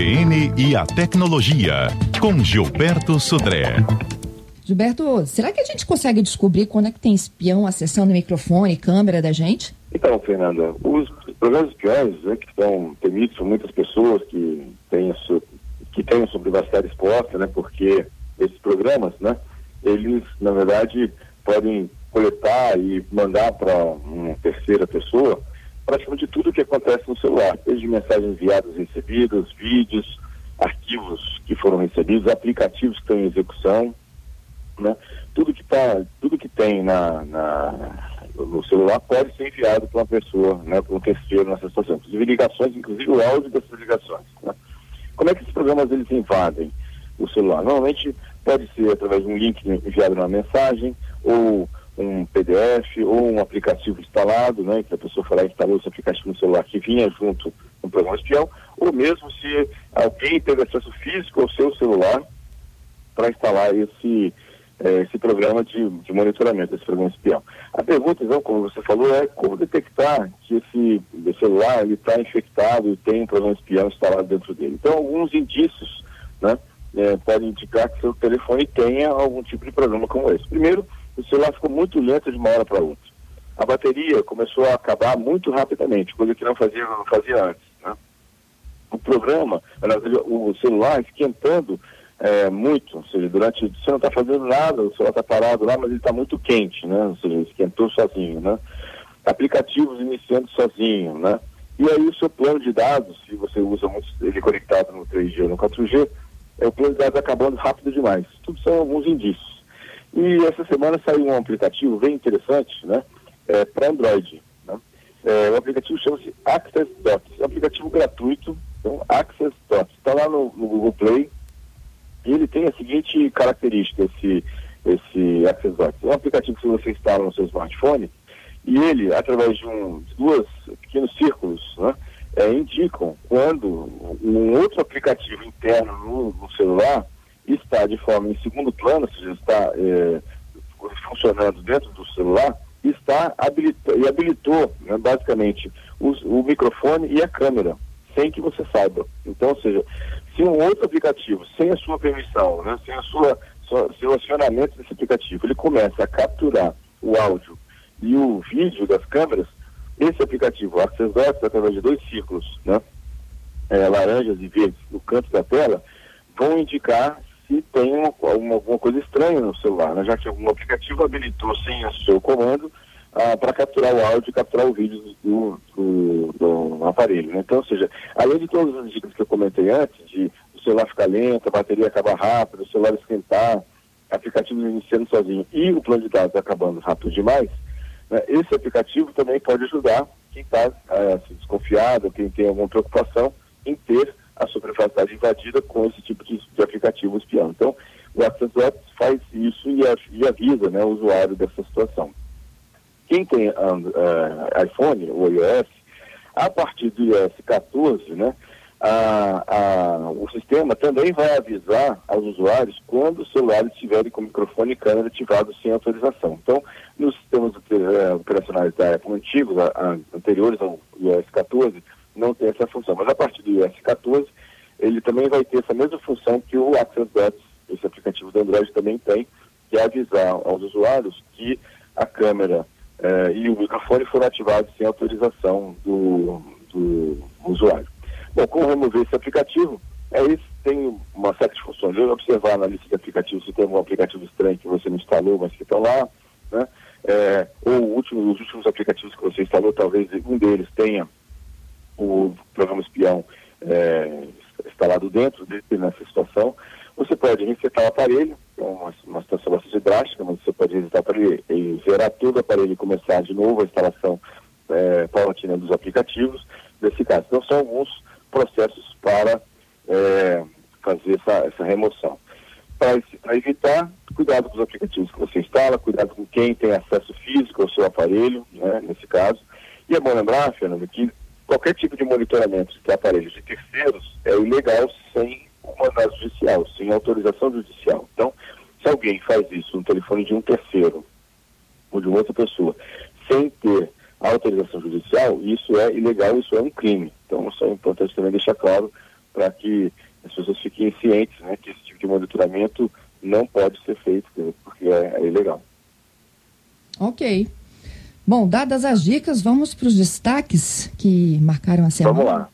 CBN e a tecnologia, com Gilberto Sudré. Gilberto, será que a gente consegue descobrir quando é que tem espião acessando o microfone e câmera da gente? Então, Fernanda, os programas espiões né, que estão temidos por muitas pessoas que têm que têm a sua privacidade exposta, né, porque esses programas, né, eles, na verdade, podem coletar e mandar para uma terceira pessoa praticamente tudo o que acontece no celular, desde mensagens enviadas e recebidas, vídeos, arquivos que foram recebidos, aplicativos que estão em execução, né? Tudo que tá, tudo que tem na, na no celular pode ser enviado para uma pessoa, né, para um terceiro nessa situação. Inclusive ligações, inclusive o áudio dessas ligações. Né? Como é que esses programas eles invadem o celular? Normalmente pode ser através de um link enviado numa mensagem ou um PDF ou um aplicativo instalado, né, que a pessoa e instalou esse aplicativo no celular que vinha junto com o programa espião, ou mesmo se alguém teve acesso físico ao seu celular para instalar esse, eh, esse programa de, de, monitoramento, esse programa espião. A pergunta, então, como você falou, é como detectar que esse, esse celular está infectado e tem um programa espião instalado dentro dele. Então, alguns indícios né, eh, podem indicar que seu telefone tenha algum tipo de programa como esse. Primeiro, o celular ficou muito lento de uma hora para outra. A bateria começou a acabar muito rapidamente, coisa que não fazia, não fazia antes. Né? O programa, o celular esquentando é, muito, ou seja, durante você não está fazendo nada, o celular está parado lá, mas ele está muito quente, né? Ou seja, esquentou sozinho, né? Aplicativos iniciando sozinho, né? E aí o seu plano de dados, se você usa muito ele conectado no 3G ou no 4G, é o plano de dados acabando rápido demais. Tudo são alguns indícios. E essa semana saiu um aplicativo bem interessante, né? É, para Android. Né? É, o aplicativo chama-se Access Dots. É um aplicativo gratuito, então Access Dots. Está lá no, no, Google Play. E ele tem a seguinte característica, esse, esse Access Dots. É um aplicativo que você instala no seu smartphone e ele, através de, um, duas pequenos círculos, né? É, indicam quando um outro aplicativo interno no, no celular está de forma em segundo plano, seja, está é, funcionando dentro do celular, está e habilitou né, basicamente o microfone e a câmera, sem que você saiba. Então, ou seja, se um outro aplicativo, sem a sua permissão, né, sem a sua, sua, seu acionamento desse aplicativo, ele começa a capturar o áudio e o vídeo das câmeras, esse aplicativo, o Access Dots, através de dois círculos, né, é, laranjas e verdes no canto da tela, vão indicar tem uma, uma, alguma coisa estranha no celular, né? já que algum aplicativo habilitou sem o seu comando ah, para capturar o áudio e capturar o vídeo do, do, do aparelho. Né? Então, ou seja, além de todas as dicas que eu comentei antes, de o celular ficar lento, a bateria acabar rápido, o celular esquentar, aplicativo iniciando sozinho e o plano de dados acabando rápido demais, né? esse aplicativo também pode ajudar quem está ah, assim, desconfiado, quem tem alguma preocupação em ter a sua privacidade invadida com esse tipo de, de aplicativo espião. Então, o Access Web faz isso e, e avisa né, o usuário dessa situação. Quem tem uh, iPhone ou iOS, a partir do iOS 14, né, a, a, o sistema também vai avisar aos usuários quando os celulares estiverem com microfone e câmera ativados sem autorização. Então, nos sistemas uh, operacionais da Apple antigos, a, anteriores ao iOS 14, não tem essa função. Mas a partir do iOS 14, ele também vai ter essa mesma função que o Access Dots, esse aplicativo do Android também tem, que é avisar aos usuários que a câmera eh, e o microfone foram ativados sem autorização do, do usuário. Bom, como remover esse aplicativo? É isso, tem uma série de funções. Eu observar na lista de aplicativos se tem algum aplicativo estranho que você não instalou, mas que estão lá, né? É, ou último, os últimos aplicativos que você instalou, talvez um deles tenha o programa espião é, instalado dentro nessa situação. Você pode resetar o aparelho, é uma, uma situação bastante drástica, mas você pode resetar o aparelho e zerar todo o aparelho e começar de novo a instalação é, paulatina dos aplicativos desse caso. Então, são alguns processos para é, fazer essa, essa remoção. Para evitar, cuidado com os aplicativos que você instala, cuidado com quem tem acesso físico ao seu aparelho, né, nesse caso. E é bom lembrar, Fernando, que qualquer tipo de monitoramento de aparelhos de terceiros é ilegal sem o mandado judicial, sem autorização judicial. Então, se alguém faz isso no telefone de um terceiro ou de outra pessoa, sem ter autorização judicial, isso é ilegal, isso é um crime. Então, isso é importante também deixar claro para que as pessoas fiquem cientes né, que esse tipo de monitoramento não pode ser feito, porque é, é ilegal. Ok. Bom, dadas as dicas, vamos para os destaques que marcaram a semana. Vamos lá.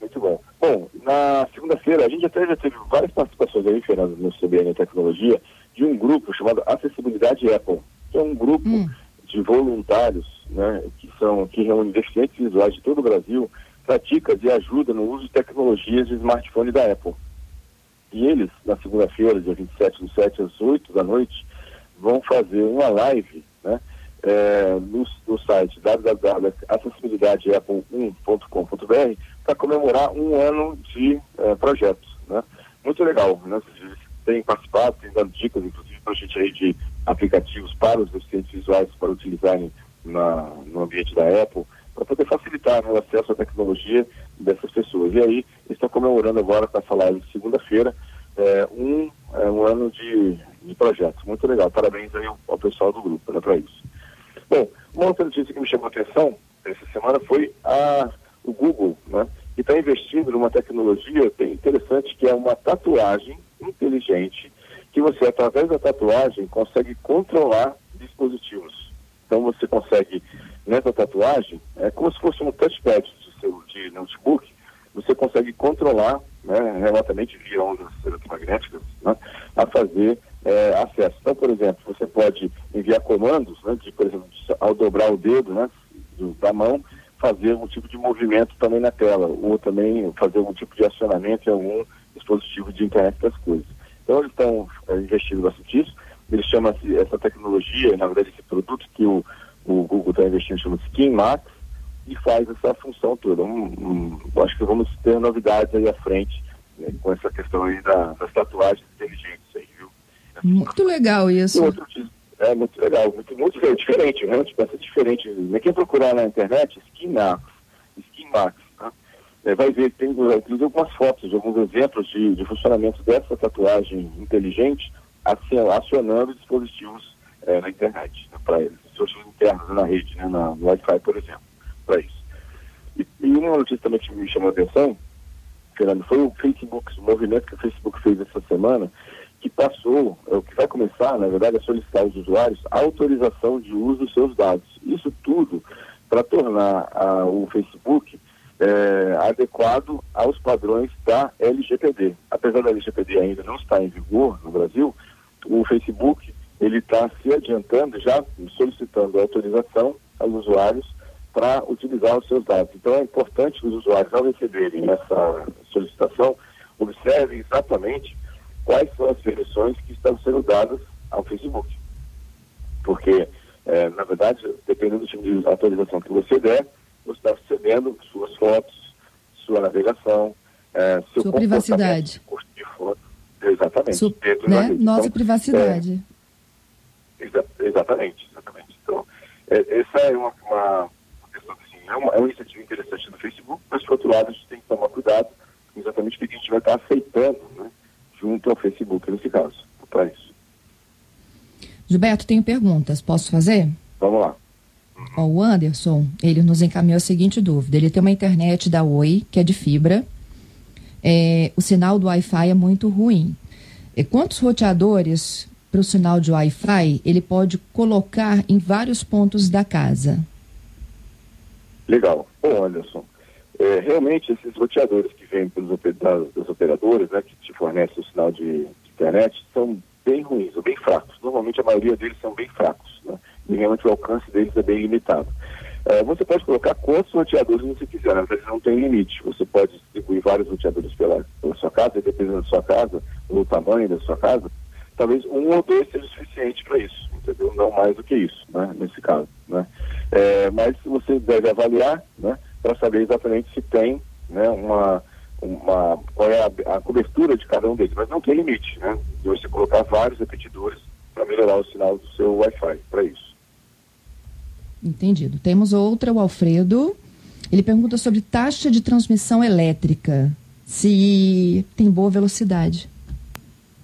Muito bom. Bom, na segunda-feira, a gente até já teve várias participações aí, Fernando, no CBN Tecnologia, de um grupo chamado Acessibilidade Apple, que é um grupo hum. de voluntários, né, que são, que reúne deficientes visuais de todo o Brasil, para dicas e ajuda no uso de tecnologias de smartphone da Apple. E eles, na segunda-feira, dia 27 do 7 às 8 da noite, vão fazer uma live é, no, no site www.acessibilidadeapple1.com.br para comemorar um ano de é, projetos. Né? Muito legal, né? Têm participado, têm dado dicas, inclusive, para a gente aí de aplicativos para os deficientes visuais para utilizarem na, no ambiente da Apple, para poder facilitar né, o acesso à tecnologia dessas pessoas. E aí, estão comemorando agora com essa live de segunda-feira é, um, é, um ano de, de projetos. Muito legal. Parabéns aí ao, ao pessoal do grupo né, para isso. Bom, uma outra notícia que me chamou a atenção essa semana foi a, o Google, né, que está investindo numa tecnologia bem interessante que é uma tatuagem inteligente que você, através da tatuagem, consegue controlar dispositivos. Então você consegue, nessa tatuagem, é como se fosse um touchpad de, seu, de notebook, você consegue controlar né, remotamente via ondas eletromagnéticas né, a fazer é, acesso. Então, por exemplo, você pode enviar comandos, né, de, por exemplo, ao dobrar o dedo né, do, da mão, fazer algum tipo de movimento também na tela, ou também fazer algum tipo de acionamento em algum dispositivo de internet das coisas. Então, eles estão é, investindo bastante nisso. Eles chamam essa tecnologia, na verdade, esse produto que o, o Google está investindo, chama Skin Max, e faz essa função toda. Um, um, acho que vamos ter novidades aí à frente né, com essa questão aí da, das tatuagens inteligentes aí, viu? Muito legal isso. Outro, é muito legal, muito, muito diferente, realmente pensa diferente. Quem procurar na internet, Skin Max, Skin Max, tá? é, vai ver, tem inclusive algumas fotos, alguns exemplos de, de funcionamento dessa tatuagem inteligente acionando dispositivos é, na internet, né, para eles, dispositivos internos na rede, né, na, no Wi-Fi, por exemplo, para isso. E, e, uma notícia também que me chamou a atenção, Fernando, foi o Facebook, o movimento que o Facebook fez essa semana, que passou, é, o que vai começar, na verdade, a solicitar aos usuários a autorização de uso dos seus dados. Isso tudo para tornar a, o Facebook é, adequado aos padrões da LGPD. Apesar da LGPD ainda não estar em vigor no Brasil, o Facebook ele está se adiantando, já solicitando autorização aos usuários para utilizar os seus dados. Então é importante que os usuários, ao receberem essa solicitação, observem exatamente quais são as permissões que estão sendo dadas ao Facebook. Porque, é, na verdade, dependendo do tipo de atualização que você der, você está cedendo suas fotos, sua navegação, é, seu sua privacidade. De foto. Exatamente. Su né? Nossa então, privacidade. É, exa exatamente, exatamente. Então, essa é uma, uma questão assim, é uma, é uma iniciativa interessante do Facebook, mas por outro lado a gente tem que tomar cuidado exatamente porque a gente vai estar aceitando, junto ao Facebook nesse caso, para isso. Gilberto, tenho perguntas, posso fazer? Vamos lá. o Anderson, ele nos encaminhou a seguinte dúvida. Ele tem uma internet da Oi, que é de fibra, é, o sinal do Wi-Fi é muito ruim. E quantos roteadores para o sinal de Wi-Fi ele pode colocar em vários pontos da casa? Legal. Bom, Anderson, é, realmente esses roteadores que vêm pelos das, das operadoras, né, que te fornecem o sinal de, de, internet, são bem ruins, ou bem fracos. Normalmente a maioria deles são bem fracos, né, e realmente o alcance deles é bem limitado. É, você pode colocar quantos roteadores você quiser, na verdade não tem limite. Você pode distribuir vários roteadores pela, pela sua casa, dependendo da sua casa, do tamanho da sua casa, talvez um ou dois seja suficiente para isso, entendeu? Não mais do que isso, né, nesse caso. Né? É, mas você deve avaliar né, para saber exatamente se tem né, uma, uma, qual é a, a, cobertura de cada um deles, mas não tem limite, né? De você colocar vários repetidores para melhorar o sinal do seu Wi-Fi, para isso. Entendido. Temos outra, o Alfredo. Ele pergunta sobre taxa de transmissão elétrica, se tem boa velocidade.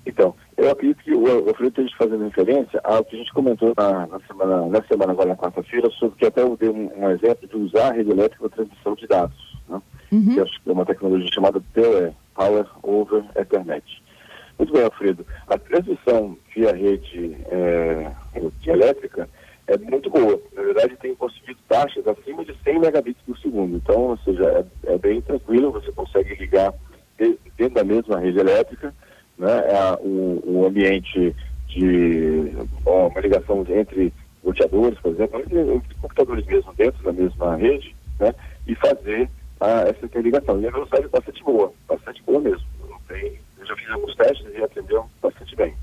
Então, eu acredito que o Alfredo esteja fazendo referência ao que a gente comentou na, na semana, na semana agora, na quarta-feira, sobre que até eu dei um, um, exemplo de usar a rede elétrica para transmissão de dados. Né? uhum. que é uma tecnologia chamada PoE, Power over Ethernet. Muito bem, Alfredo. A transmissão via rede é, elétrica é muito boa. Na verdade, tem conseguido taxas acima de 100 megabits por segundo. Então, ou seja, é, é bem tranquilo, você consegue ligar dentro da mesma rede elétrica, ambiente de uma ligação entre roteadores, por exemplo, entre computadores mesmo dentro da mesma rede, né, e fazer a, essa interligação. E a velocidade é bastante boa, bastante boa mesmo. Tem, eu já fiz alguns testes e atendeu bastante bem.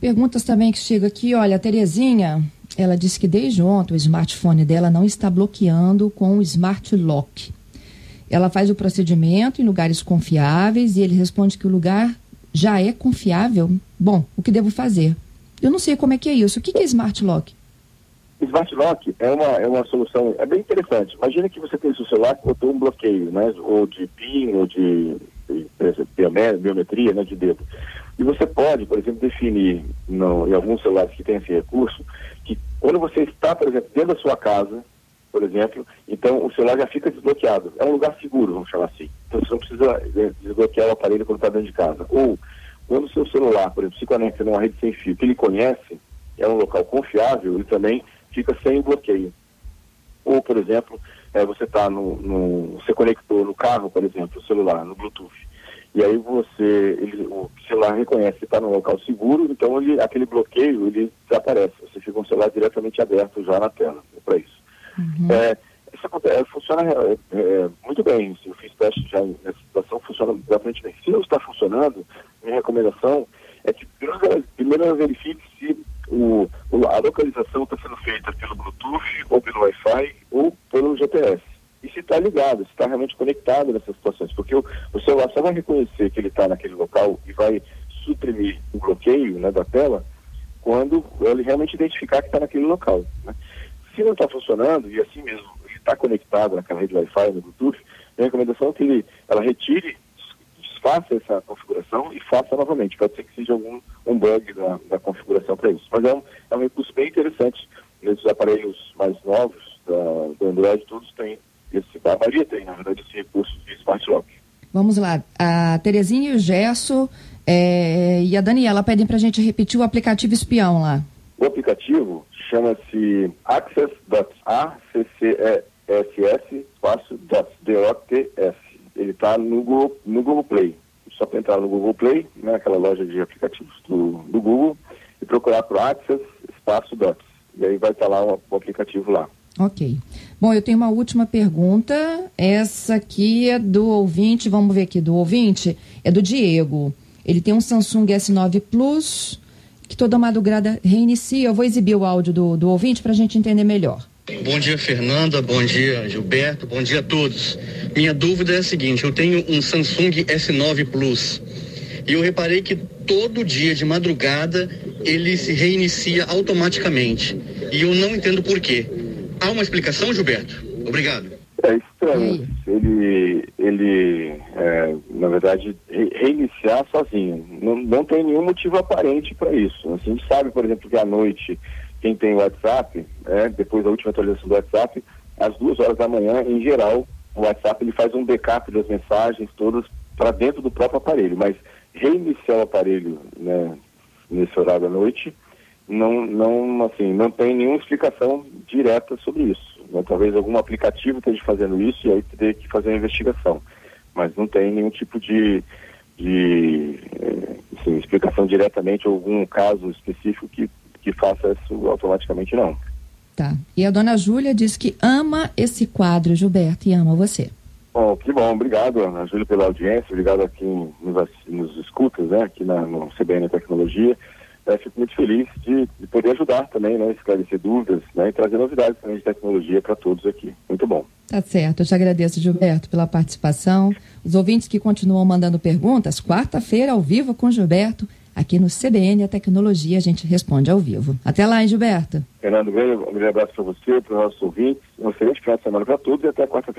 Perguntas também que chega aqui, olha, a Terezinha, ela disse que desde ontem o smartphone dela não está bloqueando com o Smart Lock. Ela faz o procedimento em lugares confiáveis e ele responde que o lugar já é confiável. Bom, o que devo fazer? Eu não sei como é que é isso. O que, é Smart Lock? Smart Lock é uma, é uma solução, é bem interessante. Imagina que você tem seu celular que botou um bloqueio, né? Ou de PIN, ou de, de, de biometria, né? De dedo. E você pode, por exemplo, definir no, em alguns celulares que tem esse recurso, que quando você está, por exemplo, dentro da sua casa, por exemplo, então o celular já fica desbloqueado. É um lugar seguro, vamos chamar assim. Então você não precisa é, desbloquear o aparelho quando está dentro de casa. Ou quando o seu celular, por exemplo, se conecta numa rede sem fio que ele conhece, é um local confiável, ele também fica sem bloqueio. Ou, por exemplo, é, você está no, no, Você conectou no carro, por exemplo, o celular, no Bluetooth. E aí você, ele, o celular reconhece que está no local seguro, então ele, aquele bloqueio ele desaparece. Você fica com o celular diretamente aberto já na tela. É para isso. Uhum. É, isso acontece, funciona é, é, muito bem. Eu fiz teste já nessa situação, funciona bastante bem. Se não está funcionando, minha recomendação é que primeiro, primeiro verifique se o, a localização está sendo feita pelo Bluetooth, ou pelo Wi-Fi, ou pelo GPS e se está ligado, se está realmente conectado nessas situações, porque o, o celular só vai reconhecer que ele está naquele local e vai suprimir o bloqueio né, da tela quando ele realmente identificar que está naquele local. Né? Se não está funcionando, e assim mesmo está conectado naquela rede Wi-Fi, no Bluetooth, a recomendação é que ele, ela retire, desfaça essa configuração e faça novamente. Pode ser que seja algum um bug da, configuração para isso. Mas é um, é um recurso bem interessante. Nesses aparelhos mais novos da, do Android, todos têm esse, a maioria tem, na verdade, esse recurso de Smart Lock. Vamos lá. A Terezinha e o Gesso é, e a Daniela pedem para a gente repetir o aplicativo espião lá. O aplicativo chama-se Access.accs espaço DOTS. Ele está no Google, no Google Play. Só para entrar no Google Play, né, aquela loja de aplicativos do, do Google, e procurar por Access espaço DOTS. E aí vai estar lá o, o aplicativo lá. Ok. Bom, eu tenho uma última pergunta. Essa aqui é do ouvinte, vamos ver aqui, do ouvinte, é do Diego. Ele tem um Samsung S9 Plus que toda madrugada reinicia. Eu vou exibir o áudio do, do ouvinte para a gente entender melhor. Bom dia, Fernanda. Bom dia, Gilberto. Bom dia a todos. Minha dúvida é a seguinte: eu tenho um Samsung S9 Plus e eu reparei que todo dia de madrugada ele se reinicia automaticamente e eu não entendo por quê. Há uma explicação, Gilberto? Obrigado. É estranho. Ele, ele é, na verdade, reiniciar sozinho. Não, não tem nenhum motivo aparente para isso. Assim, a gente sabe, por exemplo, que à noite, quem tem WhatsApp, é, depois da última atualização do WhatsApp, às duas horas da manhã, em geral, o WhatsApp ele faz um backup das mensagens todas para dentro do próprio aparelho. Mas reiniciar o aparelho né, nesse horário da noite não, não, assim, não tem nenhuma explicação direta sobre isso. Né? Talvez algum aplicativo esteja fazendo isso e aí teria que fazer uma investigação. Mas não tem nenhum tipo de, de eh, assim, explicação diretamente algum caso específico que, que faça isso automaticamente, não. Tá. E a dona Júlia diz que ama esse quadro, Gilberto, e ama você. Bom, que bom, obrigado, Ana Júlia, pela audiência, obrigado a quem nos, nos escuta, né, aqui na, no CBN Tecnologia é, fico muito feliz de, de, poder ajudar também, né, esclarecer dúvidas né, e trazer novidades também de tecnologia para todos aqui. Muito bom. Tá certo. Eu te agradeço, Gilberto, pela participação. Os ouvintes que continuam mandando perguntas, quarta-feira, ao vivo com Gilberto, aqui no CBN A Tecnologia, a gente responde ao vivo. Até lá, hein, Gilberto? Fernando, um grande abraço para você, para os nossos ouvintes. Um excelente final de semana para todos e até quarta-feira.